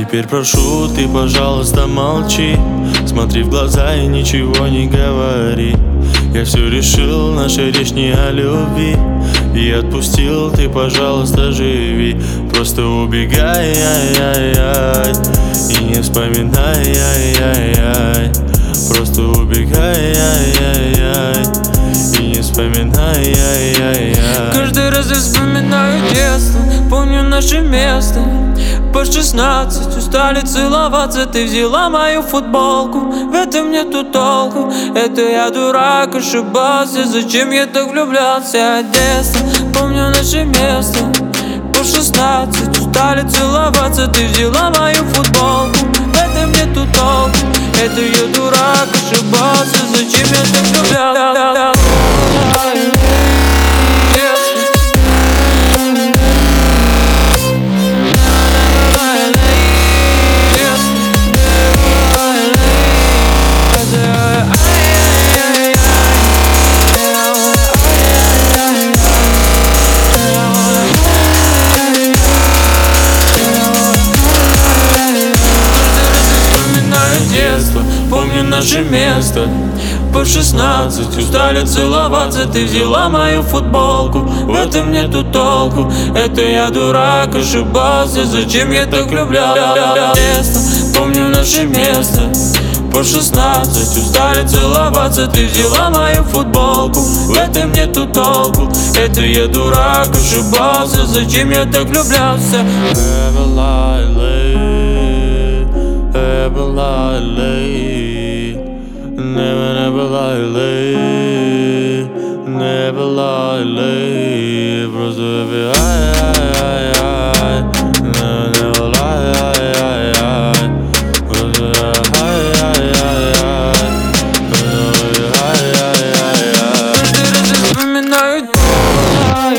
Теперь прошу, ты, пожалуйста, молчи. Смотри в глаза и ничего не говори. Я все решил, наша речь не о любви. И отпустил, ты, пожалуйста, живи. Просто убегай, ай, ай, ай И не вспоминай, ай, ай, ай Просто убегай, ай, ай, ай И не вспоминай, ай, ай, ай Каждый раз я вспоминаю детство Помню наше место по шестнадцать Устали целоваться, ты взяла мою футболку В этом нету толку, это я дурак, ошибался. Зачем я так влюблялся? От детства Помню наше место. По шестнадцать Устали целоваться, ты взяла мою футболку В этом нету толку, это я дурак, ошибался. Зачем я так влюблялся Помню наше место. По шестнадцать устали целоваться. Ты взяла мою футболку. В этом нету толку. Это я дурак, ошибался. Зачем я так влюблял детство? Помню наше место. По шестнадцать устали целоваться. Ты взяла мою футболку. В этом нету толку. Это я дурак, ошибался. Зачем я так влюблялся Never lie, late, never Kebla ilay Brazuvi ay ay ay ay Never never lie ay ay ay Brazuvi ay ay ay ay Brazuvi ay ay ay ay Каждый раз я вспоминаю твой